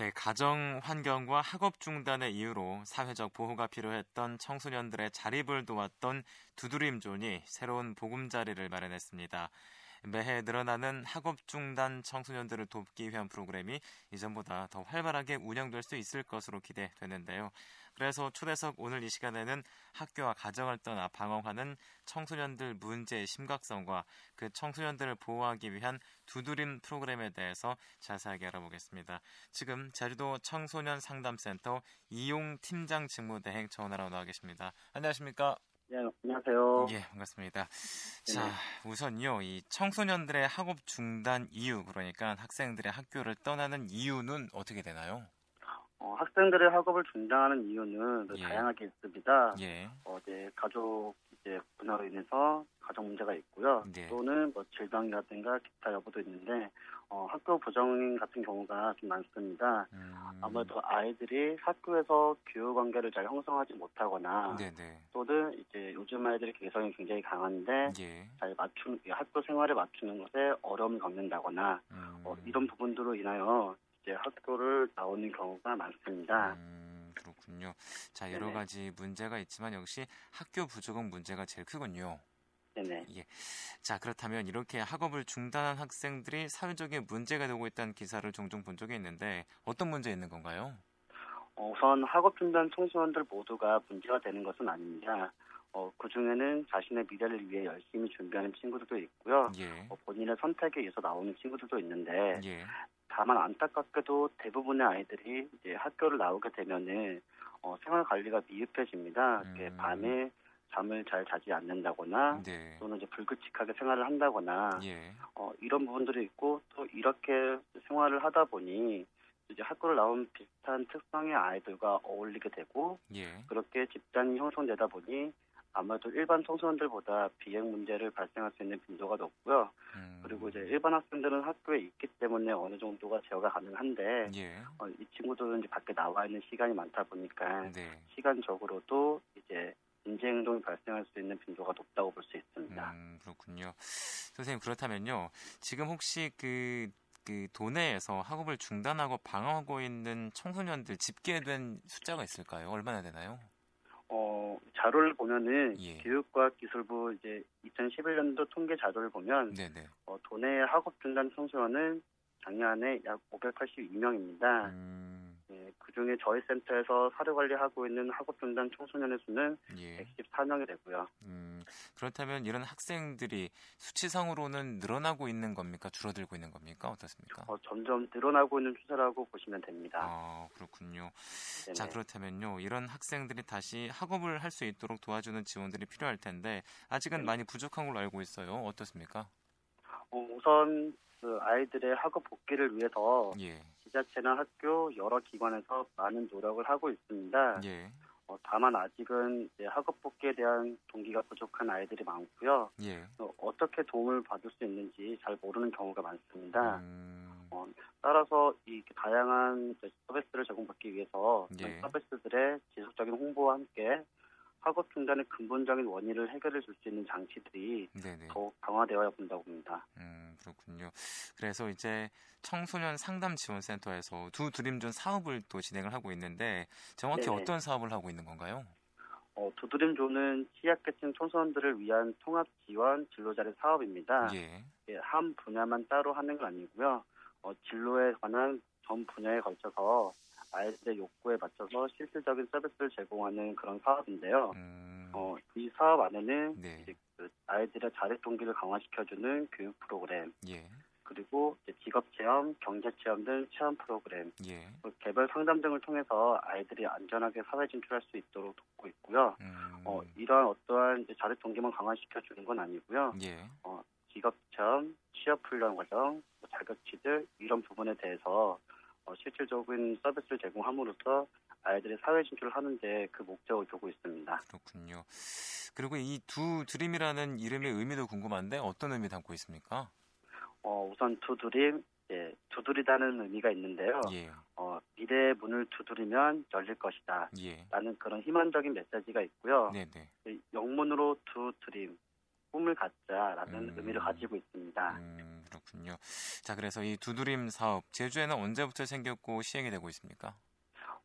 네, 가정 환경과 학업 중단의 이유로 사회적 보호가 필요했던 청소년들의 자립을 도왔던 두드림존이 새로운 보금자리를 마련했습니다. 매해 늘어나는 학업 중단 청소년들을 돕기 위한 프로그램이 이전보다 더 활발하게 운영될 수 있을 것으로 기대되는데요. 그래서 초대석 오늘 이 시간에는 학교와 가정을 떠나 방황하는 청소년들 문제의 심각성과 그 청소년들을 보호하기 위한 두드림 프로그램에 대해서 자세하게 알아보겠습니다. 지금 제주도 청소년 상담센터 이용 팀장 직무대행 전화로 나와 계십니다. 안녕하십니까? 네, 안녕하세요. 예, 반갑습니다. 네. 자, 우선요, 이 청소년들의 학업 중단 이유, 그러니까 학생들의 학교를 떠나는 이유는 어떻게 되나요? 어, 학생들의 학업을 중단하는 이유는 예. 다양하게 있습니다. 예. 어, 이제 가족 이제 분야로 인해서 가정 문제가 있고요. 네. 또는 뭐 질병이라든가 기타 여부도 있는데 어, 학교 부정 같은 경우가 좀 많습니다. 음. 아무래도 아이들이 학교에서 교육 관계를 잘 형성하지 못하거나 네네. 네. 또는 이제 요즘 아이들의 개성이 굉장히 강한데 예. 잘 맞춘 학교 생활에 맞추는 것에 어려움을 겪는다거나 음. 어, 이런 부분들로 인하여 이제 학교를 나오는 경우가 많습니다. 음, 그렇군요. 자, 여러 네네. 가지 문제가 있지만 역시 학교 부족은 문제가 제일 크군요. 네네. 예. 자, 그렇다면 이렇게 학업을 중단한 학생들이 사회적인 문제가 되고 있다는 기사를 종종 본 적이 있는데 어떤 문제 있는 건가요? 어, 우선 학업 중단 청소년들 모두가 문제가 되는 것은 아닙니다. 어, 그 중에는 자신의 미래를 위해 열심히 준비하는 친구들도 있고요. 예. 어, 본인의 선택에 의해서 나오는 친구들도 있는데, 예. 다만 안타깝게도 대부분의 아이들이 이제 학교를 나오게 되면은 어, 생활 관리가 미흡해집니다. 음. 밤에 잠을 잘 자지 않는다거나 네. 또는 이제 불규칙하게 생활을 한다거나 예. 어, 이런 부분들이 있고 또 이렇게 생활을 하다 보니 이제 학교를 나온 비슷한 특성의 아이들과 어울리게 되고 예. 그렇게 집단이 형성되다 보니 아마도 일반 청소년들보다 비행 문제를 발생할 수 있는 빈도가 높고요. 음. 그리고 이제 일반 학생들은 학교에 있기 때문에 어느 정도가 제어가 가능한데 예. 어, 이 친구들은 이제 밖에 나와 있는 시간이 많다 보니까 네. 시간적으로도 이제 인재 행동이 발생할 수 있는 빈도가 높다고 볼 수 있습니다. 음, 그렇군요. 선생님 그렇다면요. 지금 혹시 그, 그 도내에서 학업을 중단하고 방황하고 있는 청소년들 집계된 숫자가 있을까요? 얼마나 되나요? 어, 자료를 보면은 예. 교육과기술부 이제 2011년도 통계 자료를 보면 네네. 어, 도내 학업 중단 청소년은 작년에 약 582명입니다. 음... 그중에 저희 센터에서 사료 관리하고 있는 학업 중단 청소년의 수는 예. 114명이 되고요. 음, 그렇다면 이런 학생들이 수치상으로는 늘어나고 있는 겁니까? 줄어들고 있는 겁니까? 어떻습니까? 어, 점점 늘어나고 있는 추세라고 보시면 됩니다. 아, 그렇군요. 네네. 자, 그렇다면요. 이런 학생들이 다시 학업을 할 수 있도록 도와주는 지원들이 필요할 텐데 아직은 네. 많이 부족한 걸로 알고 있어요. 어떻습니까? 어, 우선 그 아이들의 학업 복귀를 위해서 예. 지자체나 학교 여러 기관에서 많은 노력을 하고 있습니다. 예. 어, 다만 아직은 학업 복귀에 대한 동기가 부족한 아이들이 많고요. 예. 어, 떻게 도움을 받을 수 있는지 잘 모르는 경우가 많습니다. 음... 어, 따라서 이 다양한 서비스를 제공받기 위해서 예. 서비스들의 지속적인 홍보와 함께 학업 중단의 근본적인 원인을 해결해 줄 수 있는 장치들이 네네. 더욱 강화되어야 본다고 봅니다. 음, 그렇군요. 그래서 이제 청소년 상담 지원센터에서 두 드림존 사업을 또 진행을 하고 있는데 정확히 네네. 어떤 사업을 하고 있는 건가요? 어, 두드림존은 취약계층 청소년들을 위한 통합 지원 진로자리 사업입니다. 예. 예, 한 분야만 따로 하는 건 아니고요. 어, 진로에 관한 전 분야에 걸쳐서 아이들의 욕구에 맞춰서 실질적인 서비스를 제공하는 그런 사업인데요. 음. 어, 이 사업 안에는 네. 그 아이들의 자립 동기를 강화시켜주는 교육 프로그램, 예. 그리고 직업 체험, 경제 체험 등 체험 프로그램, 예. 개별 상담 등을 통해서 아이들이 안전하게 사회 진출할 수 있도록 돕고 있고요. 음. 어, 이러한 어떠한 자립 동기만 강화시켜주는 건 아니고요. 예. 어, 직업 체험, 취업 훈련 과정, 뭐 자격취들 이런 부분에 대해서 어, 실질적인 서비스를 제공함으로써 아이들이 사회 진출을 하는데 그 목적을 두고 있습니다. 그렇군요. 그리고 이 두드림이라는 이름의 의미도 궁금한데 어떤 의미 담고 있습니까? 어, 우선 두드림, 예, 두드리다는 의미가 있는데요. 예. 어, 미래의 문을 두드리면 열릴 것이다. 예. 라는 그런 희망적인 메시지가 있고요. 네네. 영문으로 do dream, 꿈을 갖자라는 음. 의미를 가지고 있습니다. 음, 그렇군요. 자, 그래서 이 두드림 사업 제주에는 언제부터 생겼고 시행이 되고 있습니까?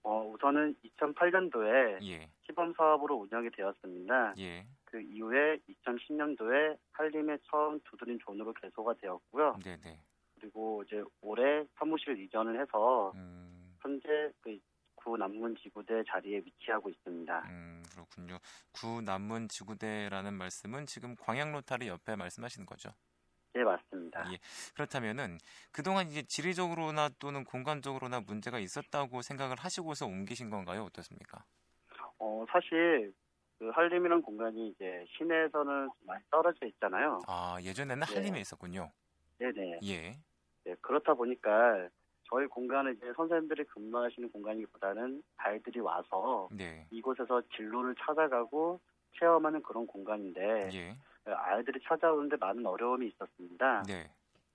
어, 우선은 2008년도에 예. 시범 사업으로 운영이 되었습니다. 예. 그 이후에 2010년도에 한림에 처음 두드림 존으로 개소가 되었고요. 네네. 그리고 이제 올해 사무실 이전을 해서 음. 현재 그 구 남문 지구대 자리에 위치하고 있습니다. 음, 그렇군요. 구 남문 지구대라는 말씀은 지금 광양 로타리 옆에 말씀하시는 거죠? 네, 맞습니다. 예. 그렇다면은 그동안 이제 지리적으로나 또는 공간적으로나 문제가 있었다고 생각을 하시고서 옮기신 건가요? 어떻습니까? 어, 사실 그 한림이라는 공간이 이제 시내에서는 많이 떨어져 있잖아요. 아, 예전에는 네. 한림에 있었군요. 네네. 예. 네, 그렇다 보니까 저희 공간은 이제 선생님들이 근무하시는 공간이보다는 아이들이 와서 네. 이곳에서 진로를 찾아가고 체험하는 그런 공간인데 예. 아이들이 찾아오는데 많은 어려움이 있었습니다. 네.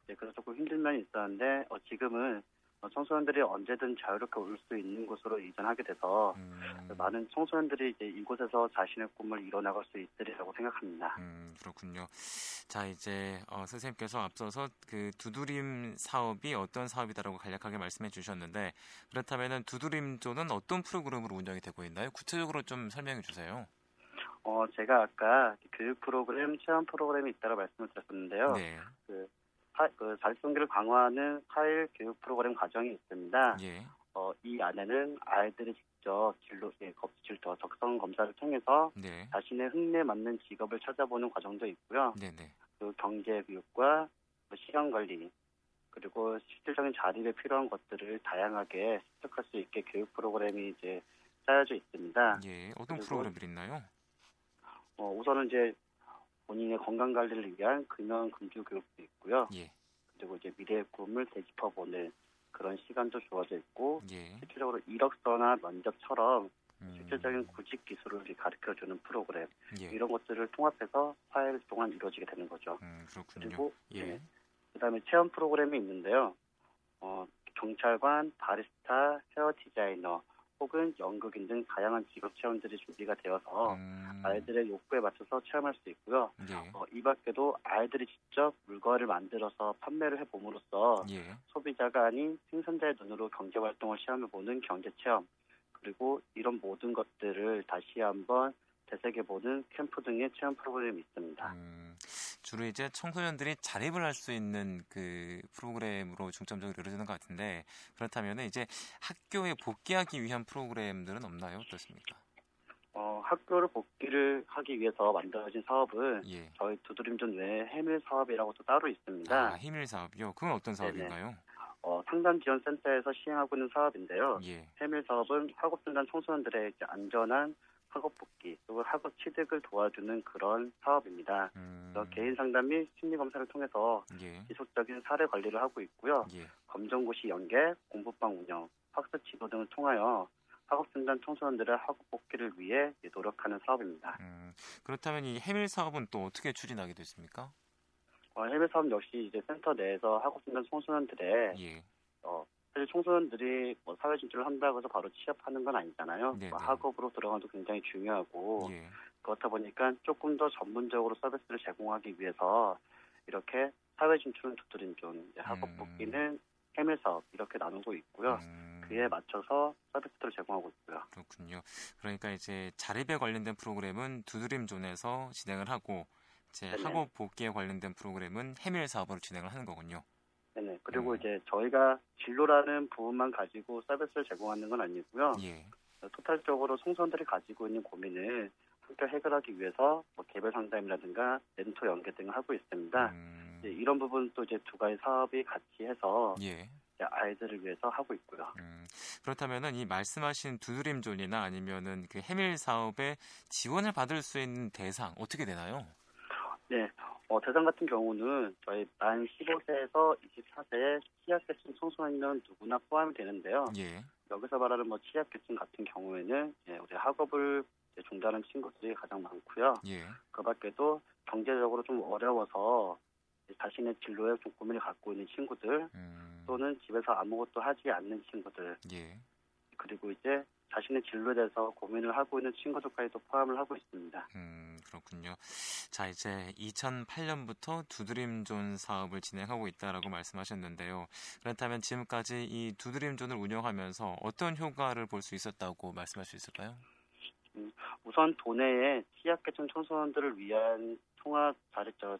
네, 그래서 조금 힘든 면이 있었는데 어, 지금은 어, 청소년들이 언제든 자유롭게 올 수 있는 곳으로 이전하게 돼서 음. 많은 청소년들이 이제 이곳에서 자신의 꿈을 이뤄나갈 수 있으리라고 생각합니다. 음, 그렇군요. 자 이제 어, 선생님께서 앞서서 그 두드림 사업이 어떤 사업이다라고 간략하게 말씀해 주셨는데 그렇다면 두드림조는 어떤 프로그램으로 운영이 되고 있나요? 구체적으로 좀 설명해 주세요. 어, 제가 아까 교육 프로그램, 체험 프로그램이 있다고 말씀을 드렸었는데요. 네. 그 사, 그 자립성기를 강화하는 4일 교육 프로그램 과정이 있습니다. 예. 어, 이 안에는 아이들이 직접 진로, 예, 질도 적성 검사를 통해서 네. 자신의 흥미에 맞는 직업을 찾아보는 과정도 있고요. 네네. 그 경제 교육과 뭐 시간 관리 그리고 실질적인 자립에 필요한 것들을 다양하게 습득할 수 있게 교육 프로그램이 이제 짜여져 있습니다. 예, 어떤 프로그램들이 있나요? 어, 우선은 이제 본인의 건강 관리를 위한 금연 금주 교육도 있고요. 예. 그리고 이제 미래의 꿈을 되짚어보는 그런 시간도 주어져 있고 예. 실질적으로 이력서나 면접처럼 음. 실질적인 구직 기술을 가르쳐주는 프로그램 예. 이런 것들을 통합해서 4일 동안 이루어지게 되는 거죠. 음, 그리고 예. 네. 그다음에 체험 프로그램이 있는데요. 어, 경찰관, 바리스타, 헤어 디자이너, 혹은 연극인 등 다양한 직업 체험들이 준비가 되어서 음. 아이들의 욕구에 맞춰서 체험할 수 있고요. 예. 어, 이 밖에도 아이들이 직접 물건을 만들어서 판매를 해봄으로써 예. 소비자가 아닌 생산자의 눈으로 경제 활동을 시험해보는 경제 체험 그리고 이런 모든 것들을 다시 한번 되새겨보는 캠프 등의 체험 프로그램이 있습니다. 음. 주로 이제 청소년들이 자립을 할 수 있는 그 프로그램으로 중점적으로 이루어지는 것 같은데 그렇다면 이제 학교에 복귀하기 위한 프로그램들은 없나요? 어떻습니까? 어, 학교를 복귀를 하기 위해서 만들어진 사업은 예. 저희 두드림존 외에 해밀 사업이라고 또 따로 있습니다. 아, 해밀 사업이요? 그건 어떤 사업인가요? 어, 상담 지원 센터에서 시행하고 있는 사업인데요. 예. 해밀 사업은 학업분단 청소년들의 안전한 학업 복귀 또는 학업 취득을 도와주는 그런 사업입니다. 음. 개인 상담 및 심리 검사를 통해서 예. 지속적인 사례 관리를 하고 있고요. 예. 검정고시 연계, 공부방 운영, 학습 지도 등을 통하여 학업진단 청소년들의 학업 복귀를 위해 노력하는 사업입니다. 음. 그렇다면 이 해밀 사업은 또 어떻게 추진하게 됐습니까? 어, 해밀 사업 역시 이제 센터 내에서 학업진단 청소년들의 예. 어, 사실 청소년들이 뭐 사회 진출을 한다고 해서 바로 취업하는 건 아니잖아요. 뭐 학업으로 들어가도 굉장히 중요하고 예. 그렇다 보니까 조금 더 전문적으로 서비스를 제공하기 위해서 이렇게 사회 진출은 두드린 좀 학업 음. 복귀는 해밀 사업 이렇게 나누고 있고요. 음. 그에 맞춰서 서비스를 제공하고 있고요. 그렇군요. 그러니까 이제 자립에 관련된 프로그램은 두드림 존에서 진행을 하고 제 학업 복귀에 관련된 프로그램은 해밀 사업으로 진행을 하는 거군요. 네네. 그리고 음. 이제 저희가 진로라는 부분만 가지고 서비스를 제공하는 건 아니고요. 예. 토탈적으로 송선들이 가지고 있는 고민을 함께 해결하기 위해서 뭐 개별 상담이라든가 멘토 연계 등을 하고 있습니다. 음. 이런 부분도 이제 두 가지 사업이 같이 해서 예. 아이들을 위해서 하고 있고요. 음, 그렇다면은 이 말씀하신 두드림존이나 아니면은 그 해밀 사업에 지원을 받을 수 있는 대상 어떻게 되나요? 네, 어, 대상 같은 경우는 저희 만 15세에서 24세 취약계층 청소년은 누구나 포함이 되는데요. 예. 여기서 말하는 뭐 취약계층 같은 경우에는 예, 우리 학업을 중단한 친구들이 가장 많고요. 예. 그 밖에도 경제적으로 좀 어려워서 자신의 진로에 좀 고민을 갖고 있는 친구들 음. 또는 집에서 아무것도 하지 않는 친구들 예. 그리고 이제 자신의 진로에 대해서 고민을 하고 있는 친구들까지도 포함을 하고 있습니다. 음, 그렇군요. 자, 이제 2008년부터 두드림존 사업을 진행하고 있다라고 말씀하셨는데요. 그렇다면 지금까지 이 두드림존을 운영하면서 어떤 효과를 볼 수 있었다고 말씀할 수 있을까요? 음, 우선 도내에 취약계층 청소년들을 위한 통합 자립 저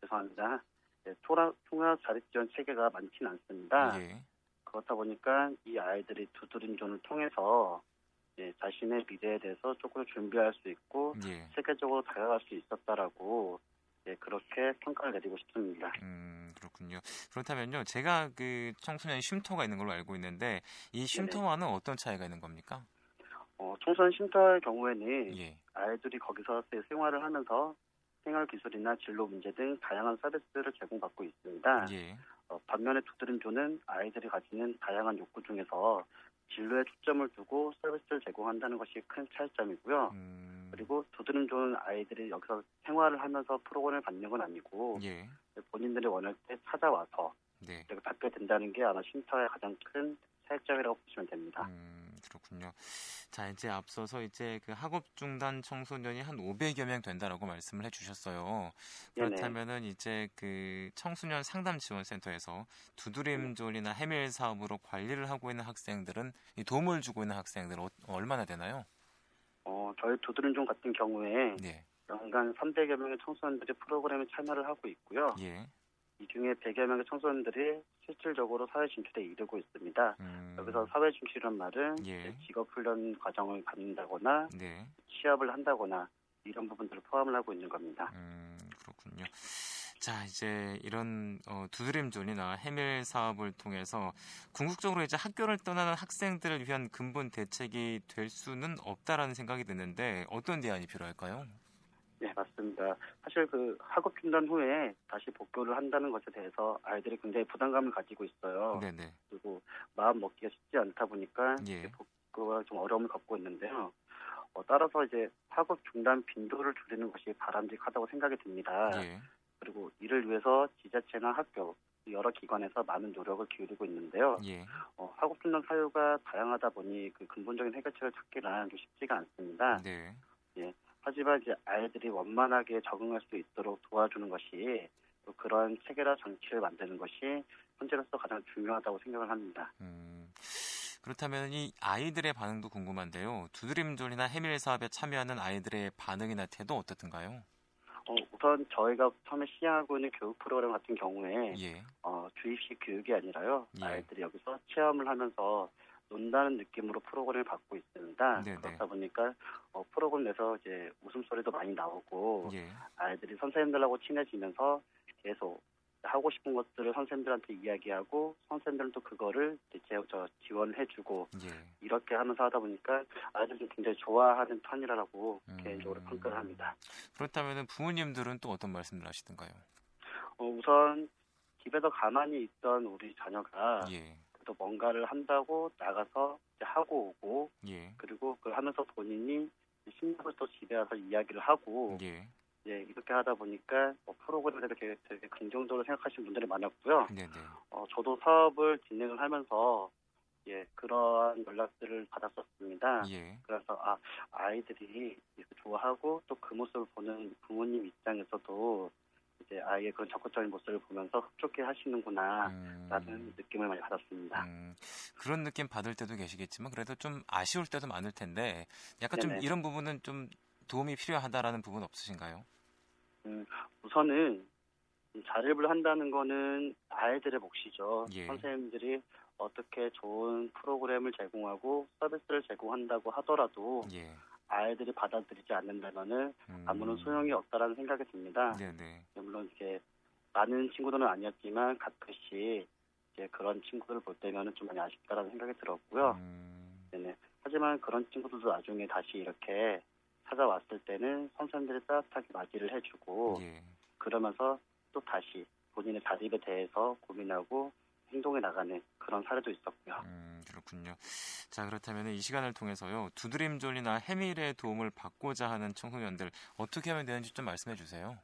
죄송합니다. 네, 통합, 통합 자립 지원 체계가 많지는 않습니다. 예. 그렇다 보니까 이 아이들이 두드림존을 통해서 예, 자신의 미래에 대해서 조금 준비할 수 있고 예. 세계적으로 다가갈 수 있었다라고 예, 그렇게 평가를 내리고 싶습니다. 음, 그렇군요. 그렇다면요, 제가 그 청소년 쉼터가 있는 걸로 알고 있는데 이 쉼터와는 네네. 어떤 차이가 있는 겁니까? 어, 청소년 쉼터의 경우에는 예. 아이들이 거기서 생활을 하면서 생활 기술이나 진로 문제 등 다양한 서비스를 제공받고 있습니다. 예. 어, 반면에 두드림조는 아이들이 가지는 다양한 욕구 중에서 진로에 초점을 두고 서비스를 제공한다는 것이 큰 차이점이고요. 음... 그리고 두드림조는 아이들이 여기서 생활을 하면서 프로그램을 받는 건 아니고 예. 본인들이 원할 때 찾아와서 네. 받게 된다는 게 아마 쉼터의 가장 큰 차이점이라고 보시면 됩니다. 음, 그렇군요. 자, 이제 앞서서 이제 그 학업 중단 청소년이 한 500여 명 된다라고 말씀을 해 주셨어요. 그렇다면은 이제 그 청소년 상담 지원 센터에서 두드림존이나 해밀 사업으로 관리를 하고 있는 학생들은 이 도움을 주고 있는 학생들은 어, 얼마나 되나요? 어, 저희 두드림존 같은 경우에 네. 연간 300여 명의 청소년들이 프로그램에 참여를 하고 있고요. 예. 이 중에 100여 명의 청소년들이 실질적으로 사회 진출에 이르고 있습니다. 음. 여기서 사회 진출이란 말은 예. 직업 훈련 과정을 받는다거나 네. 취업을 한다거나 이런 부분들을 포함을 하고 있는 겁니다. 음, 그렇군요. 자, 이제 이런 어, 두드림존이나 해밀 사업을 통해서 궁극적으로 이제 학교를 떠나는 학생들을 위한 근본 대책이 될 수는 없다라는 생각이 드는데 어떤 대안이 필요할까요? 네, 맞습니다. 사실 그 학업 중단 후에 다시 복교를 한다는 것에 대해서 아이들이 굉장히 부담감을 가지고 있어요. 네네. 그리고 마음 먹기가 쉽지 않다 보니까 예. 복교가 좀 어려움을 겪고 있는데요. 어, 따라서 이제 학업 중단 빈도를 줄이는 것이 바람직하다고 생각이 듭니다. 예. 그리고 이를 위해서 지자체나 학교 여러 기관에서 많은 노력을 기울이고 있는데요. 예. 어, 학업 중단 사유가 다양하다 보니 그 근본적인 해결책을 찾기는 좀 쉽지가 않습니다. 네. 예. 하지만 이제 아이들이 원만하게 적응할 수 있도록 도와주는 것이 또 그런 체계나 장치를 만드는 것이 현재로서 가장 중요하다고 생각을 합니다. 음, 그렇다면 이 아이들의 반응도 궁금한데요. 두드림존이나 해밀 사업에 참여하는 아이들의 반응이나 태도 어떻든가요? 어, 우선 저희가 처음에 시행하고 있는 교육 프로그램 같은 경우에 예. 어, 주입식 교육이 아니라요. 예. 아이들이 여기서 체험을 하면서 논다는 느낌으로 프로그램을 받고 있습니다. 네네. 그렇다 보니까 어, 프로그램 내서 이제 웃음소리도 많이 나오고 예. 아이들이 선생님들하고 친해지면서 계속 하고 싶은 것들을 선생님들한테 이야기하고 선생님들은 또 그거를 이제 저 지원을 해주고 예. 이렇게 하면서 하다 보니까 아이들이 굉장히 좋아하는 편이라고 음. 개인적으로 평가를 합니다. 그렇다면 부모님들은 또 어떤 말씀을 하시던가요? 어, 우선 집에서 가만히 있던 우리 자녀가 예. 또 뭔가를 한다고 나가서 하고 오고 예. 그리고 그걸 하면서 본인이 심리를 또 집에 와서 이야기를 하고 예. 예, 이렇게 하다 보니까 뭐 프로그램에 대해 되게 긍정적으로 생각하시는 분들이 많았고요. 네네. 어, 저도 사업을 진행을 하면서 예, 그러한 연락들을 받았었습니다. 예. 그래서 아 아이들이 좋아하고 또 그 모습을 보는 부모님 입장에서도 이제 아이의 그런 적극적인 모습을 보면서 흡족해 하시는구나라는 음. 느낌을 많이 받았습니다. 음. 그런 느낌 받을 때도 계시겠지만 그래도 좀 아쉬울 때도 많을 텐데 약간 네네. 좀 이런 부분은 좀 도움이 필요하다라는 부분 없으신가요? 음, 우선은 자립을 한다는 거는 아이들의 몫이죠. 예. 선생님들이 어떻게 좋은 프로그램을 제공하고 서비스를 제공한다고 하더라도 예. 아이들이 받아들이지 않는다면은 음. 아무런 소용이 없다라는 생각이 듭니다. 네네. 네. 물론 이제 많은 친구들은 아니었지만 가끔씩 이제 그런 친구들을 볼 때면은 좀 많이 아쉽다라는 생각이 들었고요. 음. 네네. 하지만 그런 친구들도 나중에 다시 이렇게 찾아왔을 때는 선생님들이 따뜻하게 맞이를 해주고 예. 그러면서 또 다시 본인의 자립에 대해서 고민하고 행동에 나가는 그런 사례도 있었고요. 음, 그렇군요. 자, 그렇다면 이 시간을 통해서요. 두드림존이나 해밀의 도움을 받고자 하는 청소년들 어떻게 하면 되는지 좀 말씀해 주세요.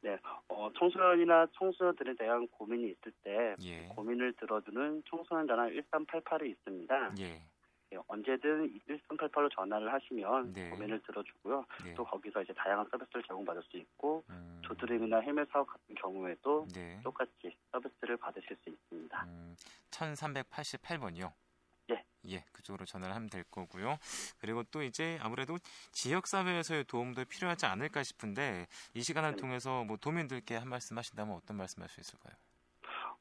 네, 어, 청소년이나 청소년들에 대한 고민이 있을 때 예. 고민을 들어주는 청소년 전화 1388이 있습니다. 예. 예, 네, 언제든 1388로 전화를 하시면 네. 고민을 들어주고요. 네. 또 거기서 이제 다양한 서비스를 제공받을 수 있고 음. 조드림이나 해외 사업 같은 경우에도 네. 똑같이 서비스를 받으실 수 있습니다. 음, 1388번이요. 예. 예, 그쪽으로 전화를 하면 될 거고요. 그리고 또 이제 아무래도 지역사회에서의 도움도 필요하지 않을까 싶은데 이 시간을 네. 통해서 뭐 도민들께 한 말씀 하신다면 어떤 말씀 할수 있을까요?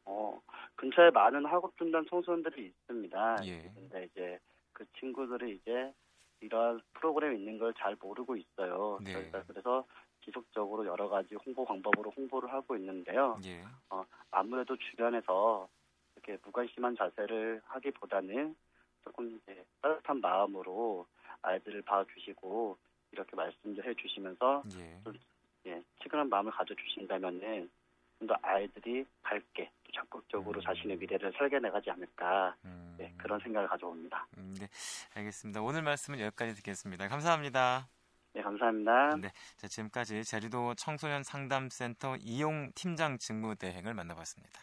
어, 근처에 많은 학업중단 청소년들이 있습니다. 예. 근데 이제 그 친구들이 이제 이러한 프로그램이 있는 걸 잘 모르고 있어요. 네. 저희가 그래서 지속적으로 여러 가지 홍보 방법으로 홍보를 하고 있는데요. 예. 어, 아무래도 주변에서 이렇게 무관심한 자세를 하기보다는 조금 이제 따뜻한 마음으로 아이들을 봐주시고 이렇게 말씀을 해주시면서 예. 좀 예, 치근한 마음을 가져주신다면은 좀 더 아이들이 밝게 또 적극적으로 음. 자신의 미래를 설계해나가지 않을까 음. 네, 그런 생각을 가져옵니다. 음, 네, 알겠습니다. 오늘 말씀은 여기까지 듣겠습니다. 감사합니다. 네, 감사합니다. 네, 자, 지금까지 제주도 청소년 상담센터 이용 팀장 직무대행을 만나봤습니다.